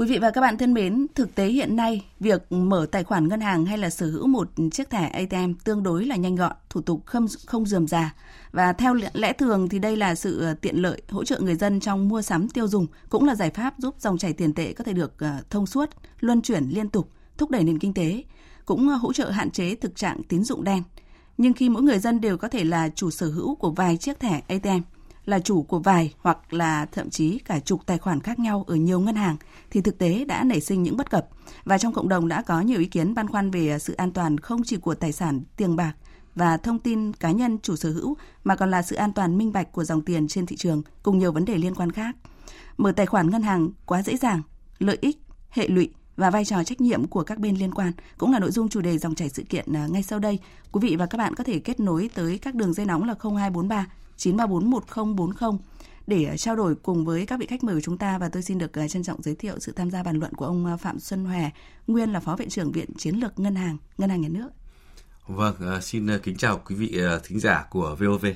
Quý vị và các bạn thân mến, thực tế hiện nay, việc mở tài khoản ngân hàng hay là sở hữu một chiếc thẻ ATM tương đối là nhanh gọn, thủ tục không không dườm già. Và theo lẽ thường thì đây là sự ờ, tiện lợi hỗ trợ người dân trong mua sắm tiêu dùng, cũng là giải pháp giúp dòng chảy tiền tệ có thể được ờ, thông suốt, luân chuyển liên tục, thúc đẩy nền kinh tế, cũng ờ, hỗ trợ hạn chế thực trạng tín dụng đen. Nhưng khi mỗi người dân đều có thể là chủ sở hữu của vài chiếc thẻ ATM, là chủ của vài hoặc là thậm chí cả chục tài khoản khác nhau ở nhiều ngân hàng thì thực tế đã nảy sinh những bất cập và trong cộng đồng đã có nhiều ý kiến băn khoăn về sự an toàn không chỉ của tài sản tiền bạc và thông tin cá nhân chủ sở hữu mà còn là sự an toàn minh bạch của dòng tiền trên thị trường cùng nhiều vấn đề liên quan khác. Mở tài khoản ngân hàng quá dễ dàng, lợi ích, hệ lụy và vai trò trách nhiệm của các bên liên quan cũng là nội dung chủ đề dòng chảy sự kiện à, ngay sau đây. Quý vị và các bạn có thể kết nối tới các đường dây nóng là 0243 934 1040 để à, trao đổi cùng với các vị khách mời của chúng ta và tôi xin được à, trân trọng giới thiệu sự tham gia bàn luận của ông Phạm Xuân Hòe, nguyên là Phó Viện trưởng Viện Chiến lược Ngân hàng, Ngân hàng Nhà nước. Vâng, xin kính chào quý vị thính giả của VOV.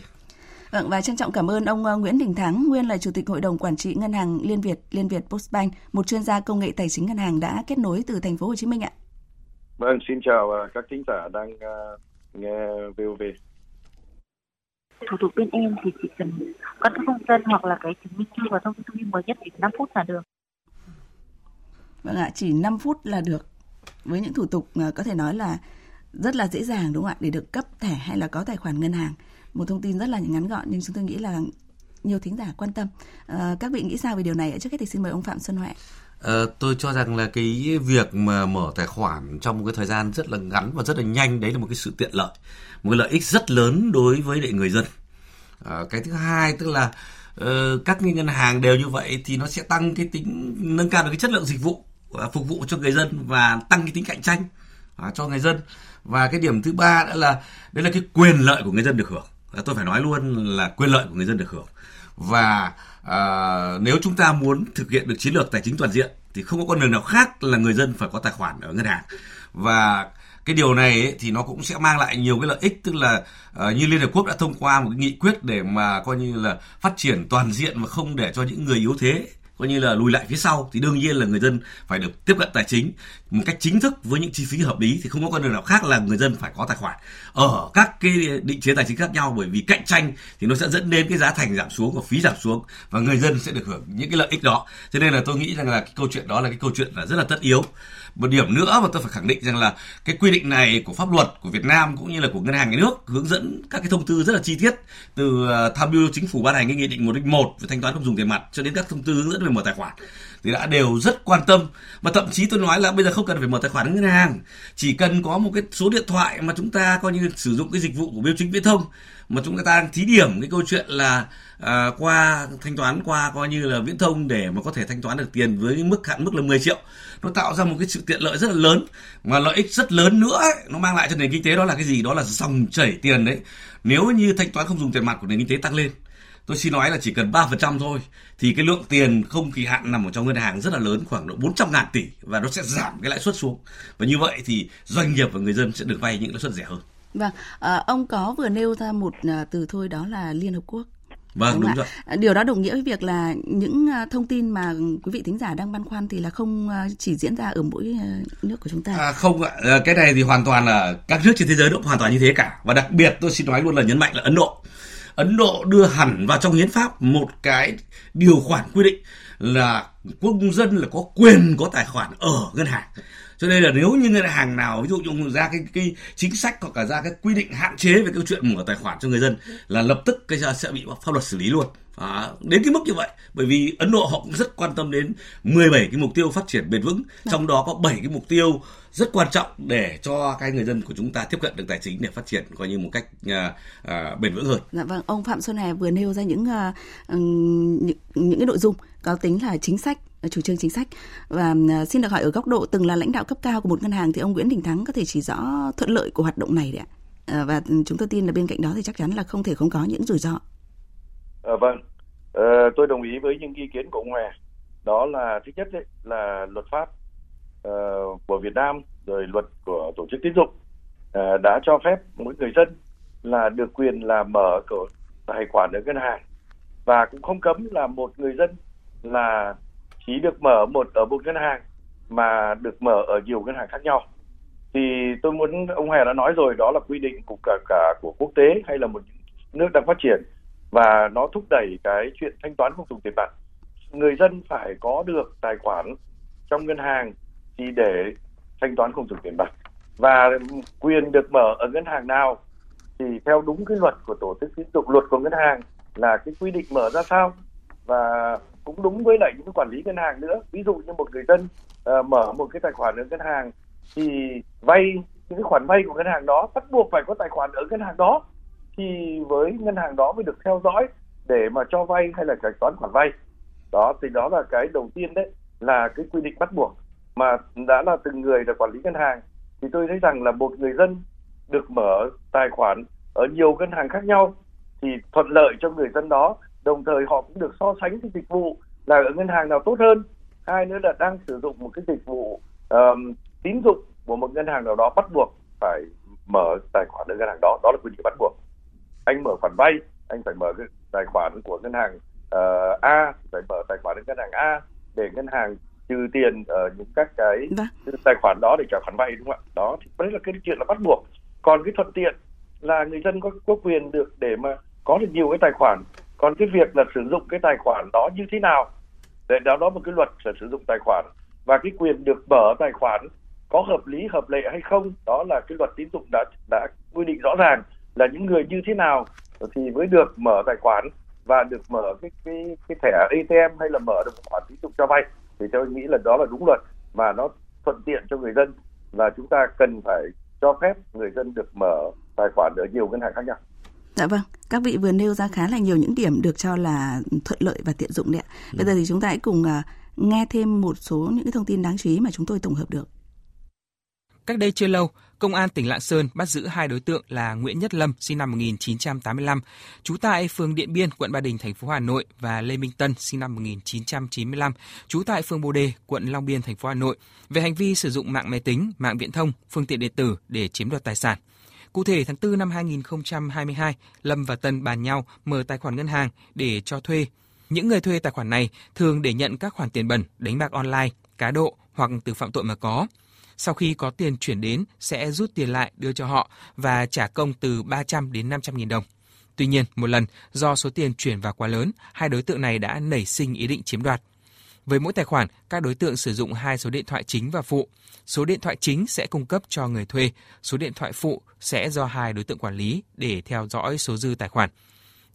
Vâng và trân trọng cảm ơn ông Nguyễn Đình Thắng, nguyên là Chủ tịch Hội đồng Quản trị Ngân hàng Liên Việt, Liên Việt Postbank, một chuyên gia công nghệ tài chính ngân hàng đã kết nối từ thành phố Hồ Chí Minh ạ. Vâng, xin chào các thính giả đang nghe VOV thủ tục bên em thì chỉ cần căn cước công dân hoặc là cái chứng minh thư và thông tin thông tin mới nhất thì 5 phút là được. Vâng ạ, chỉ 5 phút là được. Với những thủ tục à, có thể nói là rất là dễ dàng đúng không ạ để được cấp thẻ hay là có tài khoản ngân hàng. Một thông tin rất là ngắn gọn nhưng chúng tôi nghĩ là nhiều thính giả quan tâm. À, các vị nghĩ sao về điều này? Trước hết thì xin mời ông Phạm Xuân Huệ. Ờ, tôi cho rằng là cái việc mà mở tài khoản trong một cái thời gian rất là ngắn và rất là nhanh đấy là một cái sự tiện lợi, một cái lợi ích rất lớn đối với lại người dân. À, cái thứ hai tức là uh, các ngân hàng đều như vậy thì nó sẽ tăng cái tính nâng cao được cái chất lượng dịch vụ uh, phục vụ cho người dân và tăng cái tính cạnh tranh uh, cho người dân. Và cái điểm thứ ba đó là đấy là cái quyền lợi của người dân được hưởng. À, tôi phải nói luôn là quyền lợi của người dân được hưởng. Và à, nếu chúng ta muốn thực hiện được chiến lược tài chính toàn diện thì không có con đường nào khác là người dân phải có tài khoản ở ngân hàng. Và cái điều này ấy, thì nó cũng sẽ mang lại nhiều cái lợi ích tức là uh, như Liên Hợp Quốc đã thông qua một cái nghị quyết để mà coi như là phát triển toàn diện và không để cho những người yếu thế coi như là lùi lại phía sau thì đương nhiên là người dân phải được tiếp cận tài chính. Một cách chính thức với những chi phí hợp lý thì không có con đường nào khác là người dân phải có tài khoản ở các cái định chế tài chính khác nhau, bởi vì cạnh tranh thì nó sẽ dẫn đến cái giá thành giảm xuống và phí giảm xuống và người dân sẽ được hưởng những cái lợi ích đó. Cho nên là tôi nghĩ rằng là cái câu chuyện đó là cái câu chuyện là rất là tất yếu một điểm nữa mà tôi phải khẳng định rằng là cái quy định này của pháp luật của Việt Nam cũng như là của ngân hàng nhà nước hướng dẫn các cái thông tư rất là chi tiết từ ờ, tham mưu chính phủ ban hành cái nghị định 101 về thanh toán không dùng tiền mặt cho đến các thông tư hướng dẫn về mở tài khoản thì đã đều rất quan tâm. Và thậm chí tôi nói là bây giờ không cần phải mở tài khoản ngân hàng, chỉ cần có một cái số điện thoại mà chúng ta coi như sử dụng cái dịch vụ của biêu chính viễn thông mà chúng ta đang thí điểm cái câu chuyện là à, qua thanh toán qua coi như là viễn thông để mà có thể thanh toán được tiền với mức hạn mức là 10 triệu nó tạo ra một cái sự tiện lợi rất là lớn. Mà lợi ích rất lớn nữa ấy, nó mang lại cho nền kinh tế đó là cái gì? Đó là dòng chảy tiền đấy. Nếu như thanh toán không dùng tiền mặt của nền kinh tế tăng lên tôi xin nói là chỉ cần 3% thôi thì cái lượng tiền không kỳ hạn nằm ở trong ngân hàng rất là lớn khoảng độ 400 ngàn tỷ và nó sẽ giảm cái lãi suất xuống. Và như vậy thì doanh nghiệp và người dân sẽ được vay những lãi suất rẻ hơn. Vâng, à, ông có vừa nêu ra một à, từ thôi đó là Liên Hợp Quốc. Vâng, đúng, đúng rồi. Điều đó đồng nghĩa với việc là những à, thông tin mà quý vị thính giả đang băn khoăn thì là không chỉ diễn ra ở mỗi nước của chúng ta. À, không ạ, cái này thì hoàn toàn là các nước trên thế giới cũng hoàn toàn như thế cả. Và đặc biệt tôi xin nói luôn là nhấn mạnh là Ấn Độ. Ấn Độ đưa hẳn vào trong hiến pháp một cái điều khoản quy định là công dân là có quyền có tài khoản ở ngân hàng cho nên là nếu như ngân hàng nào ví dụ như ra cái cái chính sách hoặc là ra cái quy định hạn chế về câu chuyện mở tài khoản cho người dân là lập tức cái sẽ bị pháp luật xử lý luôn À, đến cái mức như vậy bởi vì Ấn Độ họ cũng rất quan tâm đến 17 cái mục tiêu phát triển bền vững vâng. trong đó có 7 cái mục tiêu rất quan trọng để cho cái người dân của chúng ta tiếp cận được tài chính để phát triển coi như một cách à, à, bền vững hơn. Dạ vâng, ông Phạm Xuân Hè vừa nêu ra những uh, những, những cái nội dung có tính là chính sách Ờ, chủ trương chính sách và ờ, xin được hỏi ở góc độ từng là lãnh đạo cấp cao của một ngân hàng thì ông Nguyễn Đình Thắng có thể chỉ rõ thuận lợi của hoạt động này đấy ạ. Ờ, và ừ, chúng tôi tin là bên cạnh đó thì chắc chắn là không thể không có những rủi ro. À, vâng, à, tôi đồng ý với những ý kiến của ông Hòa. Đó là thứ nhất đấy là luật pháp uh, của Việt Nam rồi luật của tổ chức tín dụng uh, đã cho phép mỗi người dân là được quyền là mở cửa tài khoản ở ngân hàng và cũng không cấm là một người dân là chỉ được mở một ở một ngân hàng mà được mở ở nhiều ngân hàng khác nhau. Thì tôi muốn, ông Hè đã nói rồi, đó là quy định của cả cả của quốc tế hay là một nước đang phát triển và nó thúc đẩy cái chuyện thanh toán không dùng tiền mặt. Người dân phải có được tài khoản trong ngân hàng thì để thanh toán không dùng tiền mặt. Và quyền được mở ở ngân hàng nào thì theo đúng cái luật của tổ chức tín dụng luật của ngân hàng là cái quy định mở ra sao và cũng đúng với lại những cái quản lý ngân hàng nữa. Ví dụ như một người dân uh, mở một cái tài khoản ở ngân hàng thì vay những cái khoản vay của ngân hàng đó bắt buộc phải có tài khoản ở ngân hàng đó thì với ngân hàng đó mới được theo dõi để mà cho vay hay là giải toán khoản vay. Đó thì đó là cái đầu tiên đấy là cái quy định bắt buộc. Mà đã là từng người là quản lý ngân hàng thì tôi thấy rằng là một người dân được mở tài khoản ở nhiều ngân hàng khác nhau thì thuận lợi cho người dân đó đồng thời họ cũng được so sánh cái dịch vụ là ở ngân hàng nào tốt hơn. Hai nữa là đang sử dụng một cái dịch vụ um, tín dụng của một ngân hàng nào đó bắt buộc phải mở tài khoản ở ngân hàng đó. Đó là quy định bắt buộc. Anh mở khoản vay anh phải mở cái tài khoản của ngân hàng uh, A phải mở tài khoản ở ngân hàng A để ngân hàng trừ tiền ở những các cái vâng. tài khoản đó để trả khoản vay đúng không ạ? Đó thì đấy là cái chuyện là bắt buộc. Còn cái thuận tiện là người dân có có quyền được để mà có được nhiều cái tài khoản còn cái việc là sử dụng cái tài khoản đó như thế nào? Để đó đó một cái luật là sử dụng tài khoản. Và cái quyền được mở tài khoản có hợp lý, hợp lệ hay không, đó là cái luật tín dụng đã đã quy định rõ ràng là những người như thế nào thì mới được mở tài khoản và được mở cái cái cái thẻ ATM hay là mở được một khoản tín dụng cho vay. Thì tôi nghĩ là đó là đúng luật và nó thuận tiện cho người dân và chúng ta cần phải cho phép người dân được mở tài khoản ở nhiều ngân hàng khác nhau. Dạ vâng, các vị vừa nêu ra khá là nhiều những điểm được cho là thuận lợi và tiện dụng đấy ạ. Bây ừ. giờ thì chúng ta hãy cùng uh, nghe thêm một số những thông tin đáng chú ý mà chúng tôi tổng hợp được. Cách đây chưa lâu, Công an tỉnh Lạng Sơn bắt giữ hai đối tượng là Nguyễn Nhất Lâm sinh năm 1985, trú tại phường Điện Biên, quận Ba Đình, thành phố Hà Nội và Lê Minh Tân sinh năm 1995, trú tại phường Bồ Đề, quận Long Biên, thành phố Hà Nội về hành vi sử dụng mạng máy tính, mạng viễn thông, phương tiện điện tử để chiếm đoạt tài sản. Cụ thể tháng 4 năm 2022, Lâm và Tân bàn nhau mở tài khoản ngân hàng để cho thuê. Những người thuê tài khoản này thường để nhận các khoản tiền bẩn, đánh bạc online, cá độ hoặc từ phạm tội mà có. Sau khi có tiền chuyển đến sẽ rút tiền lại đưa cho họ và trả công từ 300 đến 500 nghìn đồng. Tuy nhiên, một lần do số tiền chuyển vào quá lớn, hai đối tượng này đã nảy sinh ý định chiếm đoạt. Với mỗi tài khoản, các đối tượng sử dụng hai số điện thoại chính và phụ. Số điện thoại chính sẽ cung cấp cho người thuê, số điện thoại phụ sẽ do hai đối tượng quản lý để theo dõi số dư tài khoản.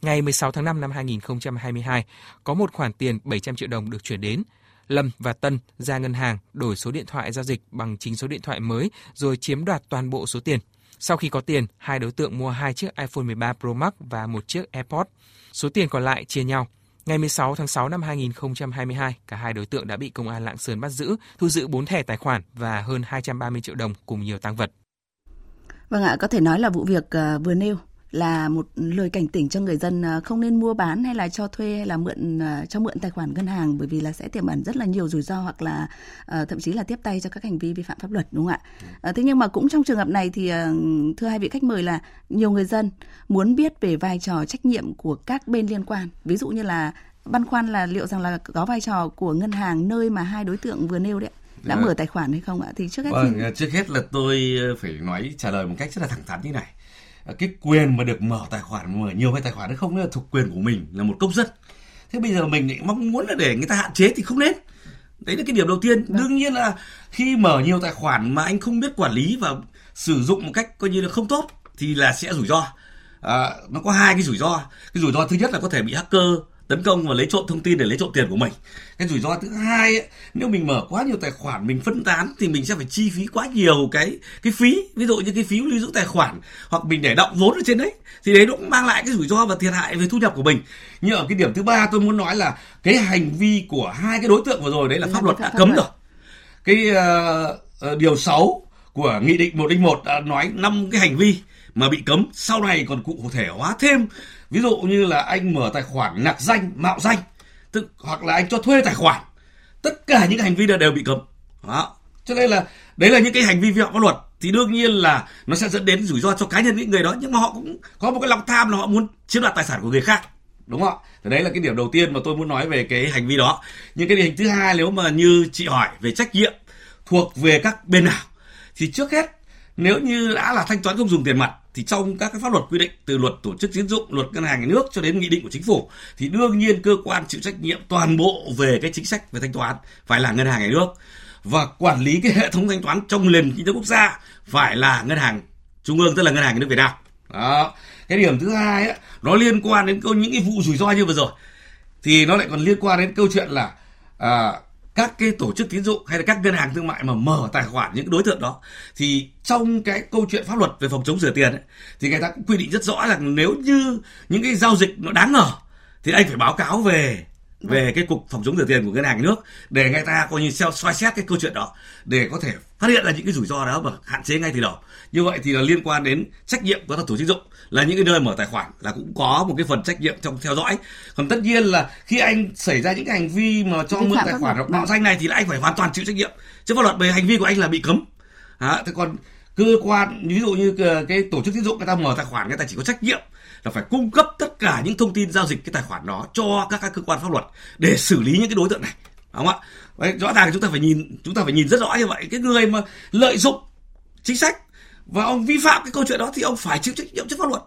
Ngày 16 tháng 5 năm 2022, có một khoản tiền 700 triệu đồng được chuyển đến. Lâm và Tân ra ngân hàng đổi số điện thoại giao dịch bằng chính số điện thoại mới rồi chiếm đoạt toàn bộ số tiền. Sau khi có tiền, hai đối tượng mua hai chiếc iPhone 13 Pro Max và một chiếc AirPods. Số tiền còn lại chia nhau. Ngày 16 tháng 6 năm 2022, cả hai đối tượng đã bị công an Lạng Sơn bắt giữ, thu giữ 4 thẻ tài khoản và hơn 230 triệu đồng cùng nhiều tăng vật. Vâng ạ, có thể nói là vụ việc à, vừa nêu là một lời cảnh tỉnh cho người dân à, không nên mua bán hay là cho thuê hay là mượn à, cho mượn tài khoản ngân hàng bởi vì là sẽ tiềm ẩn rất là nhiều rủi ro hoặc là uh, thậm chí là tiếp tay cho các hành vi vi phạm pháp luật đúng không ạ? Uh, thế nhưng mà cũng trong trường hợp này thì thưa hai vị khách mời là nhiều người dân muốn biết về vai trò trách nhiệm của các bên liên quan, ví dụ như là băn khoăn là liệu rằng là có vai trò của ngân hàng nơi mà hai đối tượng vừa nêu đấy đã à. mở tài khoản hay không ạ? Thì trước hết vâng, thì... trước hết là tôi phải nói trả lời một cách rất là thẳng thắn như này cái quyền mà được mở tài khoản mở nhiều cái tài khoản hay không là thuộc quyền của mình là một công dân thế bây giờ mình lại mong muốn là để người ta hạn chế thì không nên. Đấy là cái điểm đầu tiên. Vâng. đương nhiên là khi mở nhiều tài khoản mà anh không biết quản lý và sử dụng một cách coi như là không tốt thì là sẽ rủi ro. À, nó có hai cái rủi ro. Cái rủi ro thứ nhất là có thể bị hacker tấn công và lấy trộm thông tin để lấy trộm tiền của mình. Cái rủi ro thứ hai ấy, nếu mình mở quá nhiều tài khoản mình phân tán thì mình sẽ phải chi phí quá nhiều cái cái phí. Ví dụ như cái phí lưu giữ tài khoản hoặc mình để động vốn ở trên đấy thì đấy nó cũng mang lại cái rủi ro và thiệt hại về thu nhập của mình. Nhưng ở cái điểm thứ ba tôi muốn nói là cái hành vi của hai cái đối tượng vừa rồi đấy là pháp luật đã cấm rồi. Cái uh, uh, điều 6 của nghị định 101 đã nói năm cái hành vi mà bị cấm sau này còn cụ thể hóa thêm ví dụ như là anh mở tài khoản nạc danh, mạo danh tức hoặc là anh cho thuê tài khoản, tất cả những hành vi đó đều bị cấm. Đó. Cho nên là đấy là những cái hành vi vi phạm pháp luật, thì đương nhiên là nó sẽ dẫn đến rủi ro cho cá nhân những người đó, nhưng mà họ cũng có một cái lòng tham là họ muốn chiếm đoạt tài sản của người khác. Đúng không ạ? Thì đấy là cái điểm đầu tiên mà tôi muốn nói về cái hành vi đó. Nhưng cái điểm thứ hai nếu mà như chị hỏi về trách nhiệm thuộc về các bên nào, thì trước hết, nếu như đã là thanh toán không dùng tiền mặt thì trong các cái pháp luật quy định từ luật tổ chức tín dụng, luật ngân hàng nhà nước cho đến nghị định của chính phủ thì đương nhiên cơ quan chịu trách nhiệm toàn bộ về cái chính sách về thanh toán phải là ngân hàng nhà nước và quản lý cái hệ thống thanh toán trong nền kinh tế quốc gia phải là ngân hàng trung ương tức là ngân hàng nhà nước Việt Nam. Đó. Cái điểm thứ hai ấy, nó liên quan đến câu những cái vụ rủi ro như vừa rồi thì nó lại còn liên quan đến câu chuyện là à, các cái tổ chức tín dụng hay là các ngân hàng thương mại mà mở tài khoản những đối tượng đó thì trong cái câu chuyện pháp luật về phòng chống rửa tiền ấy, thì người ta cũng quy định rất rõ là nếu như những cái giao dịch nó đáng ngờ thì anh phải báo cáo về về cái cục phòng chống rửa tiền của ngân hàng nhà nước để người ta coi như xem xoay xét cái câu chuyện đó để có thể phát hiện ra những cái rủi ro đó và hạn chế ngay từ đầu. Như vậy thì là liên quan đến trách nhiệm của các tổ chức tín dụng là những cái nơi mở tài khoản là cũng có một cái phần trách nhiệm trong theo dõi. Còn tất nhiên là khi anh xảy ra những cái hành vi mà cho mượn tài khoản hoặc mạo danh này thì là anh phải hoàn toàn chịu trách nhiệm. Chứ pháp luật về hành vi của anh là bị cấm. À, thế còn cơ quan ví dụ như cái tổ chức tín dụng người ta mở tài khoản người ta chỉ có trách nhiệm là phải cung cấp tất cả những thông tin giao dịch cái tài khoản đó cho các, các cơ quan pháp luật để xử lý những cái đối tượng này. Đúng không ạ? Đấy, rõ ràng chúng ta phải nhìn chúng ta phải nhìn rất rõ như vậy. Cái người mà lợi dụng chính sách và ông vi phạm cái câu chuyện đó thì ông phải chịu trách nhiệm trước pháp luật.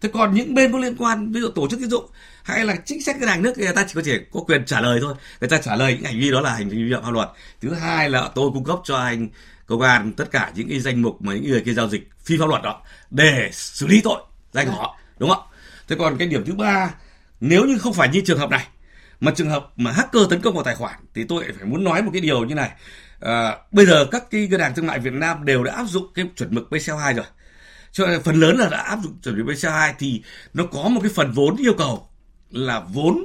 Thế còn những bên có liên quan ví dụ tổ chức tín dụng hay là chính sách ngân hàng nước người ta chỉ có thể có quyền trả lời thôi. Người ta trả lời những hành vi đó là hành vi vi phạm pháp luật. Thứ hai là tôi cung cấp cho anh công an tất cả những cái danh mục mà những người kia giao dịch phi pháp luật đó để xử lý tội danh họ đúng không? Thế còn cái điểm thứ ba nếu như không phải như trường hợp này mà trường hợp mà hacker tấn công vào tài khoản thì tôi phải muốn nói một cái điều như này. À, bây giờ các cái ngân hàng thương mại Việt Nam đều đã áp dụng cái chuẩn mực BCL2 rồi. Cho nên phần lớn là đã áp dụng chuẩn mực BCL2 thì nó có một cái phần vốn yêu cầu là vốn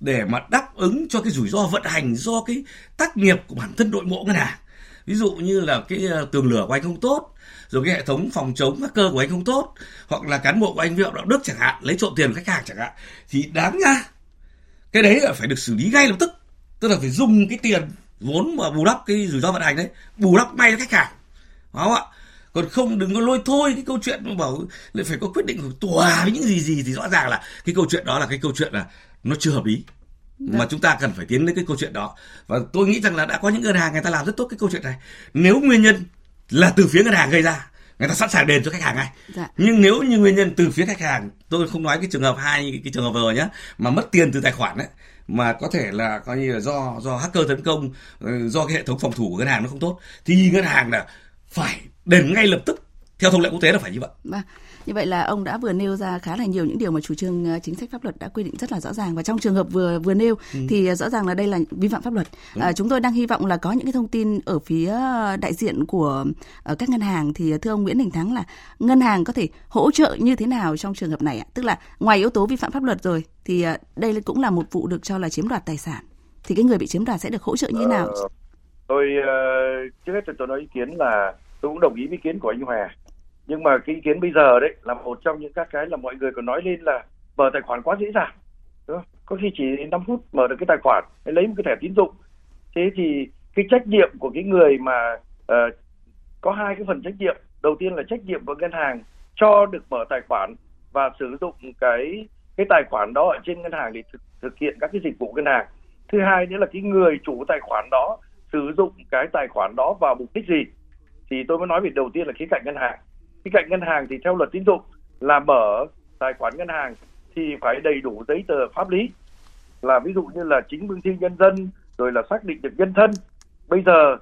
để mà đáp ứng cho cái rủi ro vận hành do cái tác nghiệp của bản thân đội bộ ngân hàng. Ví dụ như là cái ờ, tường lửa của anh không tốt rồi cái hệ thống phòng chống hacker của anh không tốt hoặc là cán bộ của anh vi phạm đạo đức chẳng hạn lấy trộm tiền của khách hàng chẳng hạn thì đáng nha cái đấy là phải được xử lý ngay lập tức. Tức là phải dùng cái tiền vốn mà bù đắp cái rủi ro vận hành đấy bù đắp ngay cho khách hàng. Đúng không ạ? Còn không đừng có lôi thôi cái câu chuyện mà bảo lại phải có quyết định của tòa với những gì gì thì rõ ràng là cái câu chuyện đó là cái câu chuyện là nó chưa hợp lý. Mà vâng. chúng ta cần phải tiến đến cái câu chuyện đó. Và tôi nghĩ rằng là đã có những ngân hàng người ta làm rất tốt cái câu chuyện này. Nếu nguyên nhân là từ phía ngân hàng gây ra người ta sẵn sàng đền cho khách hàng ngay dạ. nhưng nếu như nguyên nhân từ phía khách hàng tôi không nói cái trường hợp hai cái trường hợp vừa nhé mà mất tiền từ tài khoản đấy mà có thể là coi như là do do hacker tấn công ừ, do cái hệ thống phòng thủ của ngân hàng nó không tốt thì ngân hàng là phải đền ngay lập tức theo thông lệ quốc tế là phải như vậy. Vâng. Như vậy là ông đã vừa nêu ra khá là nhiều những điều mà chủ trương ờ, chính sách pháp luật đã quy định rất là rõ ràng và trong trường hợp vừa vừa nêu ừ. thì ờ, rõ ràng là đây là vi phạm pháp luật. À, chúng tôi đang hy vọng là có những cái thông tin ở phía đại diện của các ngân hàng thì thưa ông Nguyễn Đình Thắng là ngân hàng có thể hỗ trợ như thế nào trong trường hợp này ạ? Tức là ngoài yếu tố vi phạm pháp luật rồi thì đây cũng là một vụ được cho là chiếm đoạt tài sản. Thì cái người bị chiếm đoạt sẽ được hỗ trợ như thế nào? Ờ, tôi uh, trước hết tôi nói ý kiến là tôi cũng đồng ý ý kiến của anh Hòa nhưng mà cái ý kiến bây giờ đấy là một trong những các cái là mọi người còn nói lên là mở tài khoản quá dễ dàng đúng không? có khi chỉ 5 phút mở được cái tài khoản lấy một cái thẻ tín dụng. Thế thì cái trách nhiệm của cái người mà uh, có hai cái phần trách nhiệm. Đầu tiên là trách nhiệm của ngân hàng cho được mở tài khoản và sử dụng cái cái tài khoản đó ở trên ngân hàng để thực, thực hiện các cái dịch vụ ngân hàng. Thứ hai nữa là cái người chủ tài khoản đó sử dụng cái tài khoản đó vào mục đích gì? Thì tôi mới nói về đầu tiên là khía cạnh ngân hàng khía cạnh ngân hàng thì theo luật tín dụng là mở tài khoản ngân hàng thì phải đầy đủ giấy tờ pháp lý. Là ví dụ như là chính minh thư nhân dân rồi là xác định được nhân thân. Bây giờ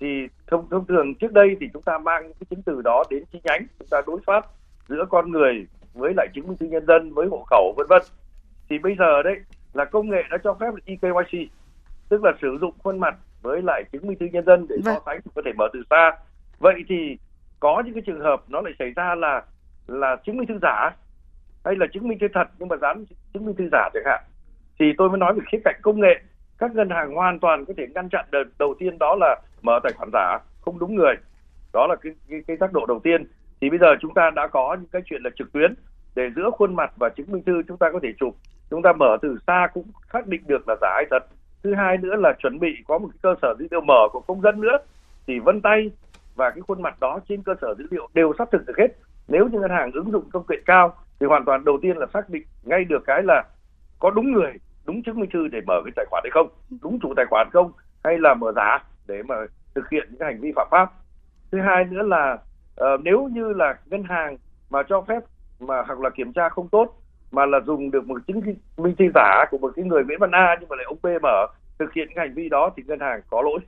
thì thông thông thường trước đây thì chúng ta mang cái chứng từ đó đến chi nhánh chúng ta đối soát giữa con người với lại chứng minh thư nhân dân với hộ khẩu vân vân. Thì bây giờ đấy là công nghệ đã cho phép eKYC tức là sử dụng khuôn mặt với lại chứng minh thư nhân dân để so vâng. sánh có thể mở từ xa. Vậy thì có những cái trường hợp nó lại xảy ra là là chứng minh thư giả hay là chứng minh thư thật nhưng mà dán chứng minh thư giả chẳng hạn. Thì tôi mới nói về khía cạnh công nghệ. Các ngân hàng hoàn toàn có thể ngăn chặn đợt đầu tiên đó là mở tài khoản giả không đúng người. Đó là cái cái, cái tác độ đầu tiên. Thì bây giờ chúng ta đã có những cái chuyện là trực tuyến để giữa khuôn mặt và chứng minh thư chúng ta có thể chụp. Chúng ta mở từ xa cũng xác định được là giả hay thật. Thứ hai nữa là chuẩn bị có một cái cơ sở dữ liệu mở của công dân nữa. Thì vân tay và cái khuôn mặt đó trên cơ sở dữ liệu đều xác thực được hết nếu như ngân hàng ứng dụng công nghệ cao thì hoàn toàn đầu tiên là xác định ngay được cái là có đúng người đúng chứng minh thư để mở cái tài khoản hay không đúng chủ tài khoản không hay là mở giả để mà thực hiện những hành vi phạm pháp thứ hai nữa là uh, nếu như là ngân hàng mà cho phép mà hoặc là kiểm tra không tốt mà là dùng được một chứng minh thư giả của một cái người Nguyễn Văn A nhưng mà lại ông B mở thực hiện cái hành vi đó thì ngân hàng có lỗi.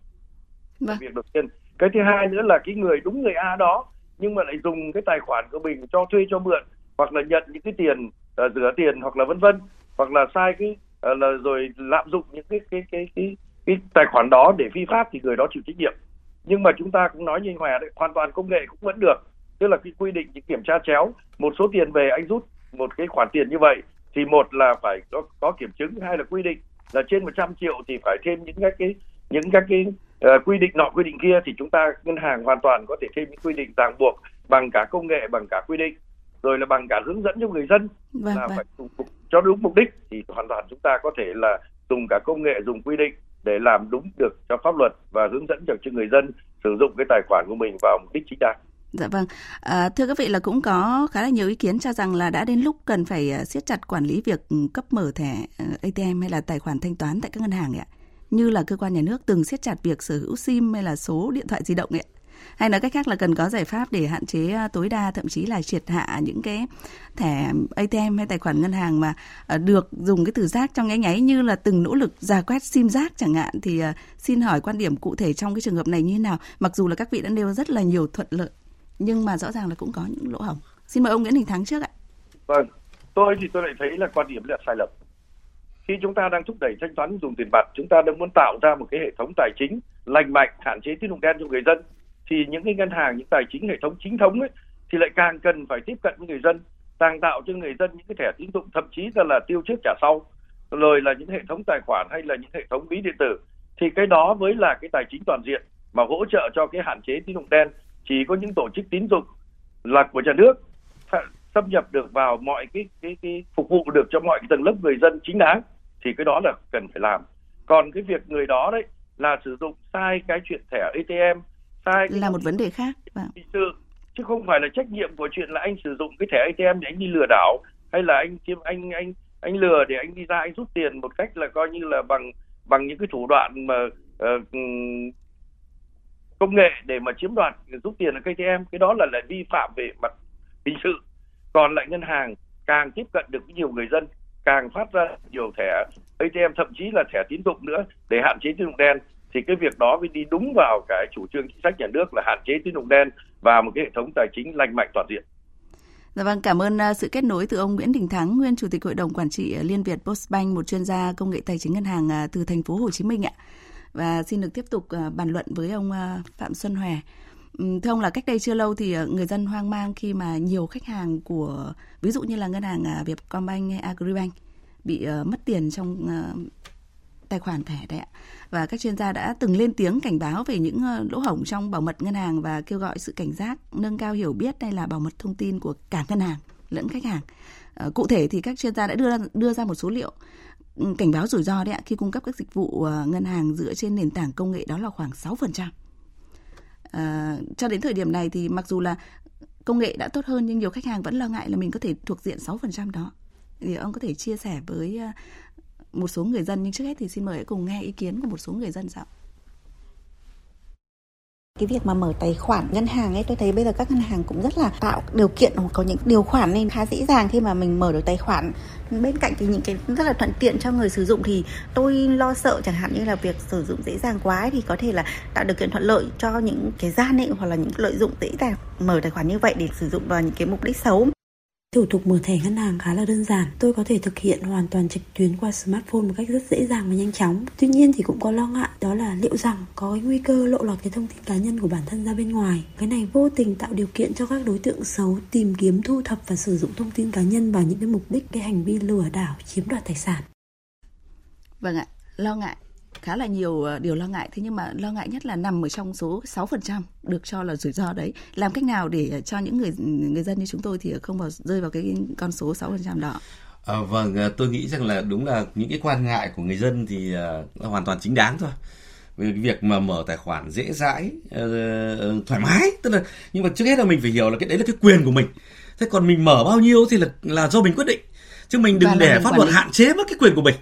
Vâng. Việc đầu tiên. Cái thứ hai nữa là cái người đúng người A đó nhưng mà lại dùng cái tài khoản của mình cho thuê cho mượn hoặc là nhận những cái tiền uh, rửa tiền hoặc là vân vân hoặc là sai cái uh, là rồi lạm dụng những cái cái cái cái cái tài khoản đó để phi pháp thì người đó chịu trách nhiệm. Nhưng mà chúng ta cũng nói như hòa đấy hoàn toàn công nghệ cũng vẫn được. Tức là cái quy định những kiểm tra chéo một số tiền về anh rút một cái khoản tiền như vậy thì một là phải có, có kiểm chứng hai là quy định là trên 100 triệu thì phải thêm những cái, cái những các cái uh, quy định nọ quy định kia thì chúng ta ngân hàng hoàn toàn có thể thêm những quy định ràng buộc bằng cả công nghệ bằng cả quy định rồi là bằng cả hướng dẫn cho người dân vâng, là vâng. phải dùng cho đúng mục đích thì hoàn toàn chúng ta có thể là dùng cả công nghệ dùng quy định để làm đúng được cho pháp luật và hướng dẫn cho người dân sử dụng cái tài khoản của mình vào mục đích chính đáng. Dạ vâng. À, thưa các vị là cũng có khá là nhiều ý kiến cho rằng là đã đến lúc cần phải à, siết chặt quản lý việc cấp mở thẻ à, ATM hay là tài khoản thanh toán tại các ngân hàng ạ. Như là cơ quan nhà nước từng siết chặt việc sở hữu SIM hay là số điện thoại di động ấy. hay nói cách khác là cần có giải pháp để hạn chế à, tối đa thậm chí là triệt hạ những cái thẻ ATM hay tài khoản ngân hàng mà à, được dùng cái từ rác trong nháy nháy như là từng nỗ lực giả quét sim rác chẳng hạn. Thì à, xin hỏi quan điểm cụ thể trong cái trường hợp này như thế nào? Mặc dù là các vị đã nêu rất là nhiều thuận lợi, nhưng mà rõ ràng là cũng có những lỗ hổng. Xin mời ông Nguyễn Đình Thắng trước ạ. Vâng tôi thì tôi lại thấy là quan điểm là sai lầm khi chúng ta đang thúc đẩy thanh toán dùng tiền mặt chúng ta đang muốn tạo ra một cái hệ thống tài chính lành mạnh hạn chế tín dụng đen cho người dân. Thì những cái ngân hàng những tài chính hệ thống chính thống ấy thì lại càng cần phải tiếp cận với người dân càng tạo cho người dân những cái thẻ tín dụng thậm chí là, là tiêu trước trả sau. Rồi là những hệ thống tài khoản hay là những hệ thống ví điện tử. Thì cái đó mới là cái tài chính toàn diện mà hỗ trợ cho cái hạn chế tín dụng đen. Chỉ có những tổ chức tín dụng là của nhà nước xâm nhập được vào mọi cái cái cái phục vụ được cho mọi tầng lớp người dân chính đáng thì cái đó là cần phải làm. Còn cái việc người đó đấy là sử dụng sai cái chuyện thẻ ATM sai là một vấn đề khác vâng. sự chứ không phải là trách nhiệm của chuyện là anh sử dụng cái thẻ ATM để anh đi lừa đảo hay là anh chiếm anh anh anh lừa để anh đi ra anh rút tiền một cách là coi như là bằng bằng những cái thủ đoạn mà uh, công nghệ để mà chiếm đoạt rút tiền ở ATM cái đó là lại vi phạm về mặt hình sự. Còn lại ngân hàng càng tiếp cận được với nhiều người dân càng phát ra nhiều thẻ ATM thậm chí là thẻ tín dụng nữa để hạn chế tín dụng đen thì cái việc đó mới đi đúng vào cái chủ trương chính sách nhà nước là hạn chế tín dụng đen và một cái hệ thống tài chính lành mạnh toàn diện. Dạ vâng, cảm ơn à, sự kết nối từ ông Nguyễn Đình Thắng, nguyên chủ tịch hội đồng quản trị à, Liên Việt Postbank, một chuyên gia công nghệ tài chính ngân hàng à, từ thành phố Hồ Chí Minh ạ. Và xin được tiếp tục bàn luận với ông Phạm Xuân Hòe. Ừ, thưa ông là cách đây chưa lâu thì ờ, người dân hoang mang khi mà nhiều khách hàng của ví dụ như là ngân hàng à, Vietcombank hay Agribank bị ờ, mất tiền trong ờ, tài khoản thẻ đấy ạ. Và các chuyên gia đã từng lên tiếng cảnh báo về những lỗ hổng trong bảo mật ngân hàng và kêu gọi sự cảnh giác, nâng cao hiểu biết hay là bảo mật thông tin của cả ngân hàng lẫn khách hàng. Cụ thể thì các chuyên gia đã đưa ra, đưa ra một số liệu ừ, cảnh báo rủi ro đấy ạ khi cung cấp các dịch vụ ngân hàng dựa trên nền tảng công nghệ đó là khoảng 6%. À, cho đến thời điểm này thì mặc dù là công nghệ đã tốt hơn nhưng nhiều khách hàng vẫn lo ngại là mình có thể thuộc diện 6% đó. Thì ông có thể chia sẻ với à, một số người dân nhưng trước hết thì xin mời cùng nghe ý kiến của một số người dân sao cái việc mà mở tài khoản ngân hàng ấy tôi thấy bây giờ các ngân hàng cũng rất là tạo điều kiện có những điều khoản nên khá dễ dàng khi mà mình mở được tài khoản. Bên cạnh thì những cái rất là thuận tiện cho người sử dụng thì tôi lo sợ chẳng hạn như là việc sử dụng dễ dàng quá ấy, thì có thể là tạo điều kiện thuận lợi cho những cái gian ấy hoặc là những lợi dụng dễ dàng mở tài khoản như vậy để sử dụng vào những cái mục đích xấu. Thủ tục mở thẻ ngân hàng khá là đơn giản, tôi có thể thực hiện hoàn toàn trực tuyến qua smartphone một cách rất dễ dàng và nhanh chóng. Tuy nhiên thì cũng có lo ngại đó là liệu rằng có cái nguy cơ lộ lọt cái thông tin cá nhân của bản thân ra bên ngoài. Cái này vô tình tạo điều kiện cho các đối tượng xấu tìm kiếm thu thập và sử dụng thông tin cá nhân vào những cái mục đích cái hành vi lừa đảo chiếm đoạt tài sản. Vâng ạ, lo ngại khá là nhiều ờ, điều lo ngại. Thế nhưng mà lo ngại nhất là nằm ở trong số 6% được cho là rủi ro đấy. Làm cách nào để cho những người người dân như chúng tôi thì không vào rơi vào cái con số 6% đó? À, vâng, ờ, tôi nghĩ rằng là đúng là những cái quan ngại của người dân thì uh, hoàn toàn chính đáng thôi. về cái việc mà mở tài khoản dễ dãi uh, thoải mái tức là nhưng mà trước hết là mình phải hiểu là cái đấy là cái quyền của mình. Thế còn mình mở bao nhiêu thì là là do mình quyết định. Chứ mình đừng để pháp luật hạn chế mất cái quyền của mình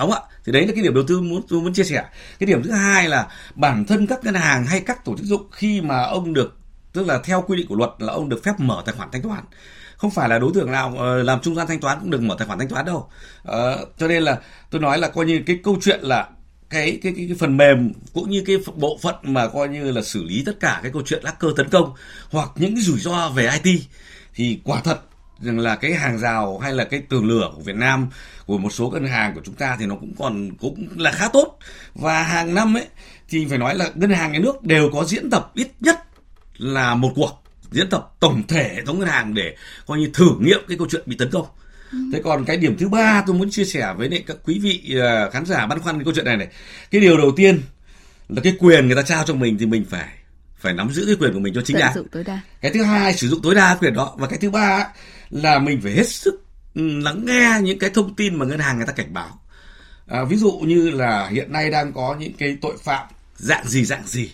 không ạ. Thì đấy là cái điểm đầu tư muốn tôi muốn chia sẻ. Cái điểm thứ hai là bản thân các ngân hàng hay các tổ chức dụng khi mà ông được tức là theo quy định của luật là ông được phép mở tài khoản thanh toán. Không phải là đối tượng nào ờ, làm trung gian thanh toán cũng được mở tài khoản thanh toán đâu. À, cho nên là tôi nói là coi như cái câu chuyện là cái cái cái, cái phần mềm cũng như cái bộ phận mà coi như là xử lý tất cả cái câu chuyện hacker tấn công hoặc những cái rủi ro về IT thì quả thật rằng là cái hàng rào hay là cái tường lửa của Việt Nam của một số ngân hàng của chúng ta thì nó cũng còn cũng là khá tốt. Và hàng năm ấy thì phải nói là ngân hàng nhà nước đều có diễn tập ít nhất là một cuộc diễn tập tổng thể hệ thống ngân hàng để coi như thử nghiệm cái câu chuyện bị tấn công. Thế còn cái điểm thứ ba tôi muốn chia sẻ với lại các quý vị à, khán giả băn khoăn cái câu chuyện này này. Cái điều đầu tiên là cái quyền người ta trao cho mình thì mình phải phải nắm giữ cái quyền của mình cho chính đáng cái thứ hai sử dụng tối đa quyền đó. Và cái thứ ba là mình phải hết sức ừ, lắng nghe những cái thông tin mà ngân hàng người ta cảnh báo. À, ví dụ như là hiện nay đang có những cái tội phạm dạng gì dạng gì.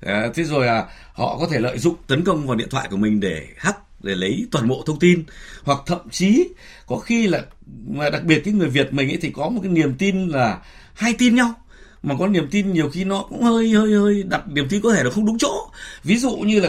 À, thế rồi là họ có thể lợi dụng tấn công vào điện thoại của mình để hack để lấy toàn bộ thông tin. Hoặc thậm chí có khi là mà đặc biệt cái người Việt mình ấy thì có một cái niềm tin là hay tin nhau mà có niềm tin nhiều khi nó cũng hơi hơi hơi đặt niềm tin có thể là không đúng chỗ. Ví dụ như là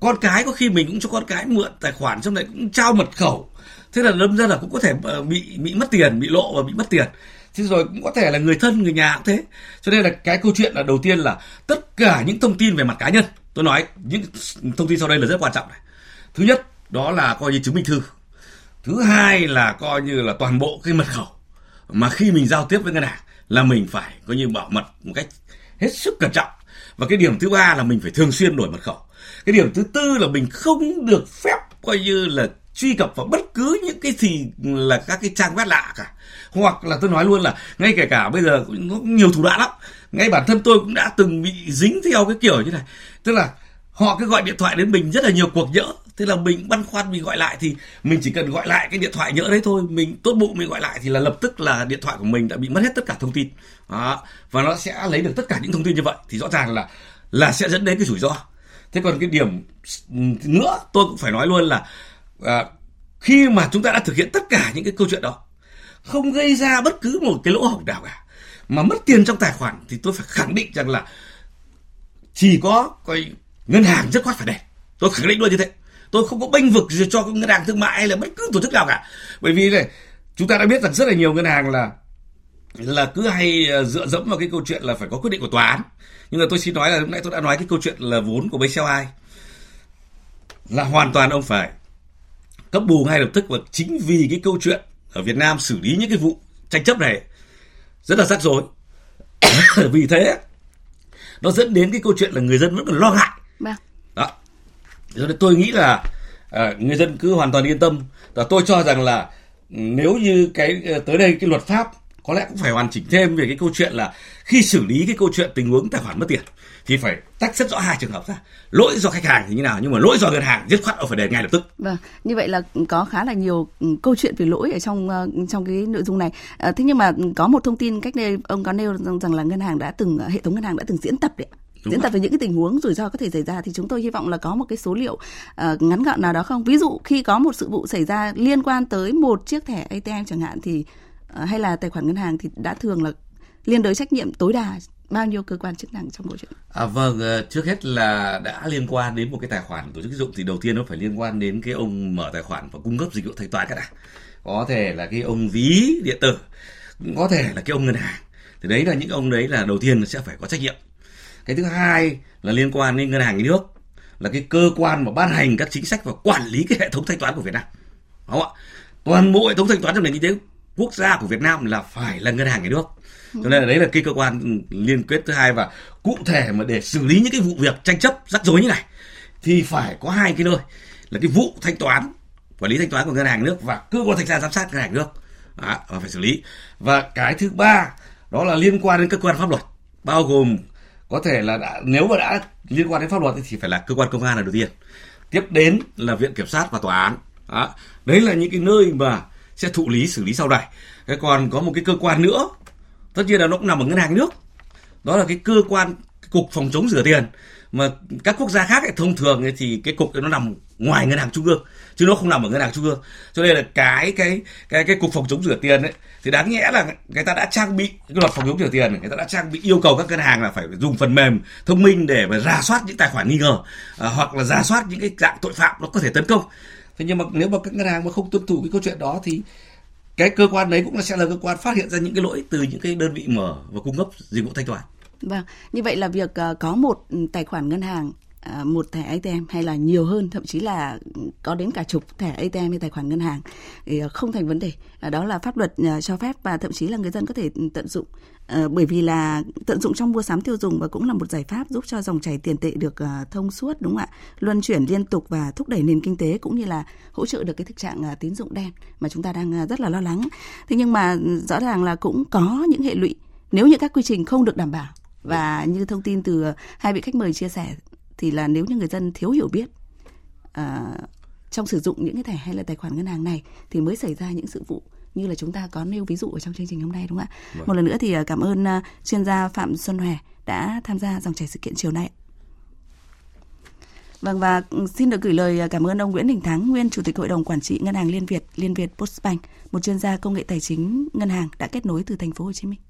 con cái có khi mình cũng cho con cái mượn tài khoản trong này cũng trao mật khẩu. Thế là đâm ra là cũng có thể ờ, bị bị mất tiền, bị lộ và bị mất tiền. Thế rồi cũng có thể là người thân, người nhà cũng thế. Cho nên là cái câu chuyện là đầu tiên là tất cả những thông tin về mặt cá nhân. Tôi nói những thông tin sau đây là rất quan trọng này. Thứ nhất, đó là coi như chứng minh thư. Thứ hai là coi như là toàn bộ cái mật khẩu mà khi mình giao tiếp với ngân hàng là mình phải coi như bảo mật một cách hết sức cẩn trọng. Và cái điểm thứ ba là mình phải thường xuyên đổi mật khẩu. Cái điểm thứ tư là mình không được phép coi như là truy cập vào bất cứ những cái gì là các cái trang web lạ cả. Hoặc là tôi nói luôn là ngay kể cả bây giờ cũng nhiều thủ đoạn lắm. Ngay bản thân tôi cũng đã từng bị dính theo cái kiểu như này. Tức là họ cứ gọi điện thoại đến mình rất là nhiều cuộc nhỡ. Thế là mình băn khoăn mình gọi lại thì mình chỉ cần gọi lại cái điện thoại nhỡ đấy thôi. Mình tốt bụng mình gọi lại thì là lập tức là điện thoại của mình đã bị mất hết tất cả thông tin. Đó. và nó sẽ lấy được tất cả những thông tin như vậy. Thì rõ ràng là là sẽ dẫn đến cái rủi ro. Thế còn cái điểm nữa tôi cũng phải nói luôn là à, khi mà chúng ta đã thực hiện tất cả những cái câu chuyện đó không gây ra bất cứ một cái lỗ hổng nào cả mà mất tiền trong tài khoản thì tôi phải khẳng định rằng là chỉ có coi ngân hàng rất khoát phải đền tôi khẳng định luôn như thế. Tôi không có bênh vực gì cho ngân hàng thương mại hay là bất cứ tổ chức nào cả. Bởi vì này, chúng ta đã biết rằng rất là nhiều ngân hàng là là cứ hay ờ, dựa dẫm vào cái câu chuyện là phải có quyết định của tòa án. Nhưng mà tôi xin nói là lúc nãy tôi đã nói cái câu chuyện là vốn của Bexel ai là hoàn toàn ông phải cấp bù ngay lập tức và chính vì cái câu chuyện ở Việt Nam xử lý những cái vụ tranh chấp này rất là rắc rối. Vì thế, nó dẫn đến cái câu chuyện là người dân vẫn còn lo ngại vâng. đó. Nên tôi nghĩ là à, người dân cứ hoàn toàn yên tâm. Và tôi cho rằng là nếu như cái ờ, tới đây cái luật pháp có lẽ cũng phải hoàn chỉnh thêm về cái câu chuyện là khi xử lý cái câu chuyện tình huống tài khoản mất tiền thì phải tách rất rõ hai trường hợp ra. Lỗi do khách hàng thì như nào nhưng mà lỗi do ngân hàng dứt khoát phải đền ngay lập tức. Vâng như vậy là có khá là nhiều ừ, câu chuyện về lỗi ở trong ờ, trong cái nội dung này. À, thế nhưng mà có một thông tin cách đây ông có nêu rằng, rằng là ngân hàng đã từng hệ thống ngân hàng đã từng diễn tập đấy Đúng diễn tập về những cái tình huống rủi ro có thể xảy ra thì chúng tôi hy vọng là có một cái số liệu uh, ngắn gọn nào đó không ví dụ khi có một sự vụ xảy ra liên quan tới một chiếc thẻ ATM chẳng hạn thì uh, hay là tài khoản ngân hàng thì đã thường là liên đới trách nhiệm tối đa bao nhiêu cơ quan chức năng trong câu chuyện? À, vâng, ờ, trước hết là đã liên quan đến một cái tài khoản tổ chức tín dụng thì đầu tiên nó phải liên quan đến cái ông mở tài khoản và cung cấp dịch vụ thanh toán cái đã. Có thể là cái ông ví điện tử, có thể là cái ông ngân hàng. Thì đấy là những ông đấy là đầu tiên sẽ phải có trách nhiệm. Cái thứ hai là liên quan đến ngân hàng nhà nước là cái cơ quan mà ban hành các chính sách và quản lý cái hệ thống thanh toán của Việt Nam. Đúng không ạ? Toàn bộ hệ thống thanh toán trong nền kinh tế quốc gia của Việt Nam là phải là ngân hàng nhà nước cho nên là đấy là cái cơ quan liên kết thứ hai và cụ thể mà để xử lý những cái vụ việc tranh chấp rắc rối như này thì phải có hai cái nơi là cái vụ thanh toán quản lý thanh toán của ngân hàng nước và cơ quan thanh tra giám sát ngân hàng nước à, và phải xử lý và cái thứ ba đó là liên quan đến cơ quan pháp luật bao gồm có thể là đã, nếu mà đã liên quan đến pháp luật thì phải là cơ quan công an là đầu tiên. Tiếp đến là viện kiểm sát và tòa án. Đó. đấy là những cái nơi mà sẽ thụ lý xử lý sau này. Cái còn có một cái cơ quan nữa tất nhiên là nó cũng nằm ở ngân hàng nước. Đó là cái cơ quan cục phòng chống rửa tiền mà các quốc gia khác ấy, thông thường ấy, thì cái cục ấy nó nằm ngoài ngân hàng trung ương chứ nó không nằm ở ngân hàng trung ương. Cho nên là cái cái cái cái cục phòng chống rửa tiền ấy thì đáng nhẽ là người ta đã trang bị cái luật phòng chống rửa tiền người ta đã trang bị yêu cầu các ngân hàng là phải dùng phần mềm thông minh để mà rà soát những tài khoản nghi ngờ à, hoặc là rà soát những cái dạng tội phạm nó có thể tấn công. Thế nhưng mà nếu mà các ngân hàng mà không tuân thủ cái câu chuyện đó thì cái cơ quan đấy cũng là sẽ là cơ quan phát hiện ra những cái lỗi từ những cái đơn vị mở và cung cấp dịch vụ thanh toán. Vâng, như vậy là việc ờ, có một ừ, tài khoản ngân hàng ờ, một thẻ ATM hay là nhiều hơn thậm chí là có đến cả chục thẻ ATM hay tài khoản ngân hàng thì ờ, không thành vấn đề. Đó là pháp luật cho phép và thậm chí là người dân có thể ừ, tận dụng. Bởi vì là tận dụng trong mua sắm tiêu dùng và cũng là một giải pháp giúp cho dòng chảy tiền tệ được thông suốt đúng không ạ? Luân chuyển liên tục và thúc đẩy nền kinh tế cũng như là hỗ trợ được cái thực trạng tín dụng đen mà chúng ta đang rất là lo lắng. Thế nhưng mà ừ, rõ ràng là cũng có những hệ lụy nếu như các quy trình không được đảm bảo và như thông tin từ hai vị khách mời chia sẻ thì là nếu như người dân thiếu hiểu biết à, trong sử dụng những cái thẻ hay là tài khoản ngân hàng này thì mới xảy ra những sự vụ như là chúng ta có nêu ví dụ ở trong chương trình hôm nay đúng không ạ? Vâng. Một lần nữa thì à, cảm ơn uh, chuyên gia Phạm Xuân Hòe đã tham gia dòng chảy sự kiện chiều nay. Vâng và ừ, xin được gửi lời cảm ơn ông Nguyễn Đình Thắng, nguyên chủ tịch hội đồng quản trị Ngân hàng Liên Việt, Liên Việt Postbank, một chuyên gia công nghệ tài chính ngân hàng đã kết nối từ thành phố Hồ Chí Minh.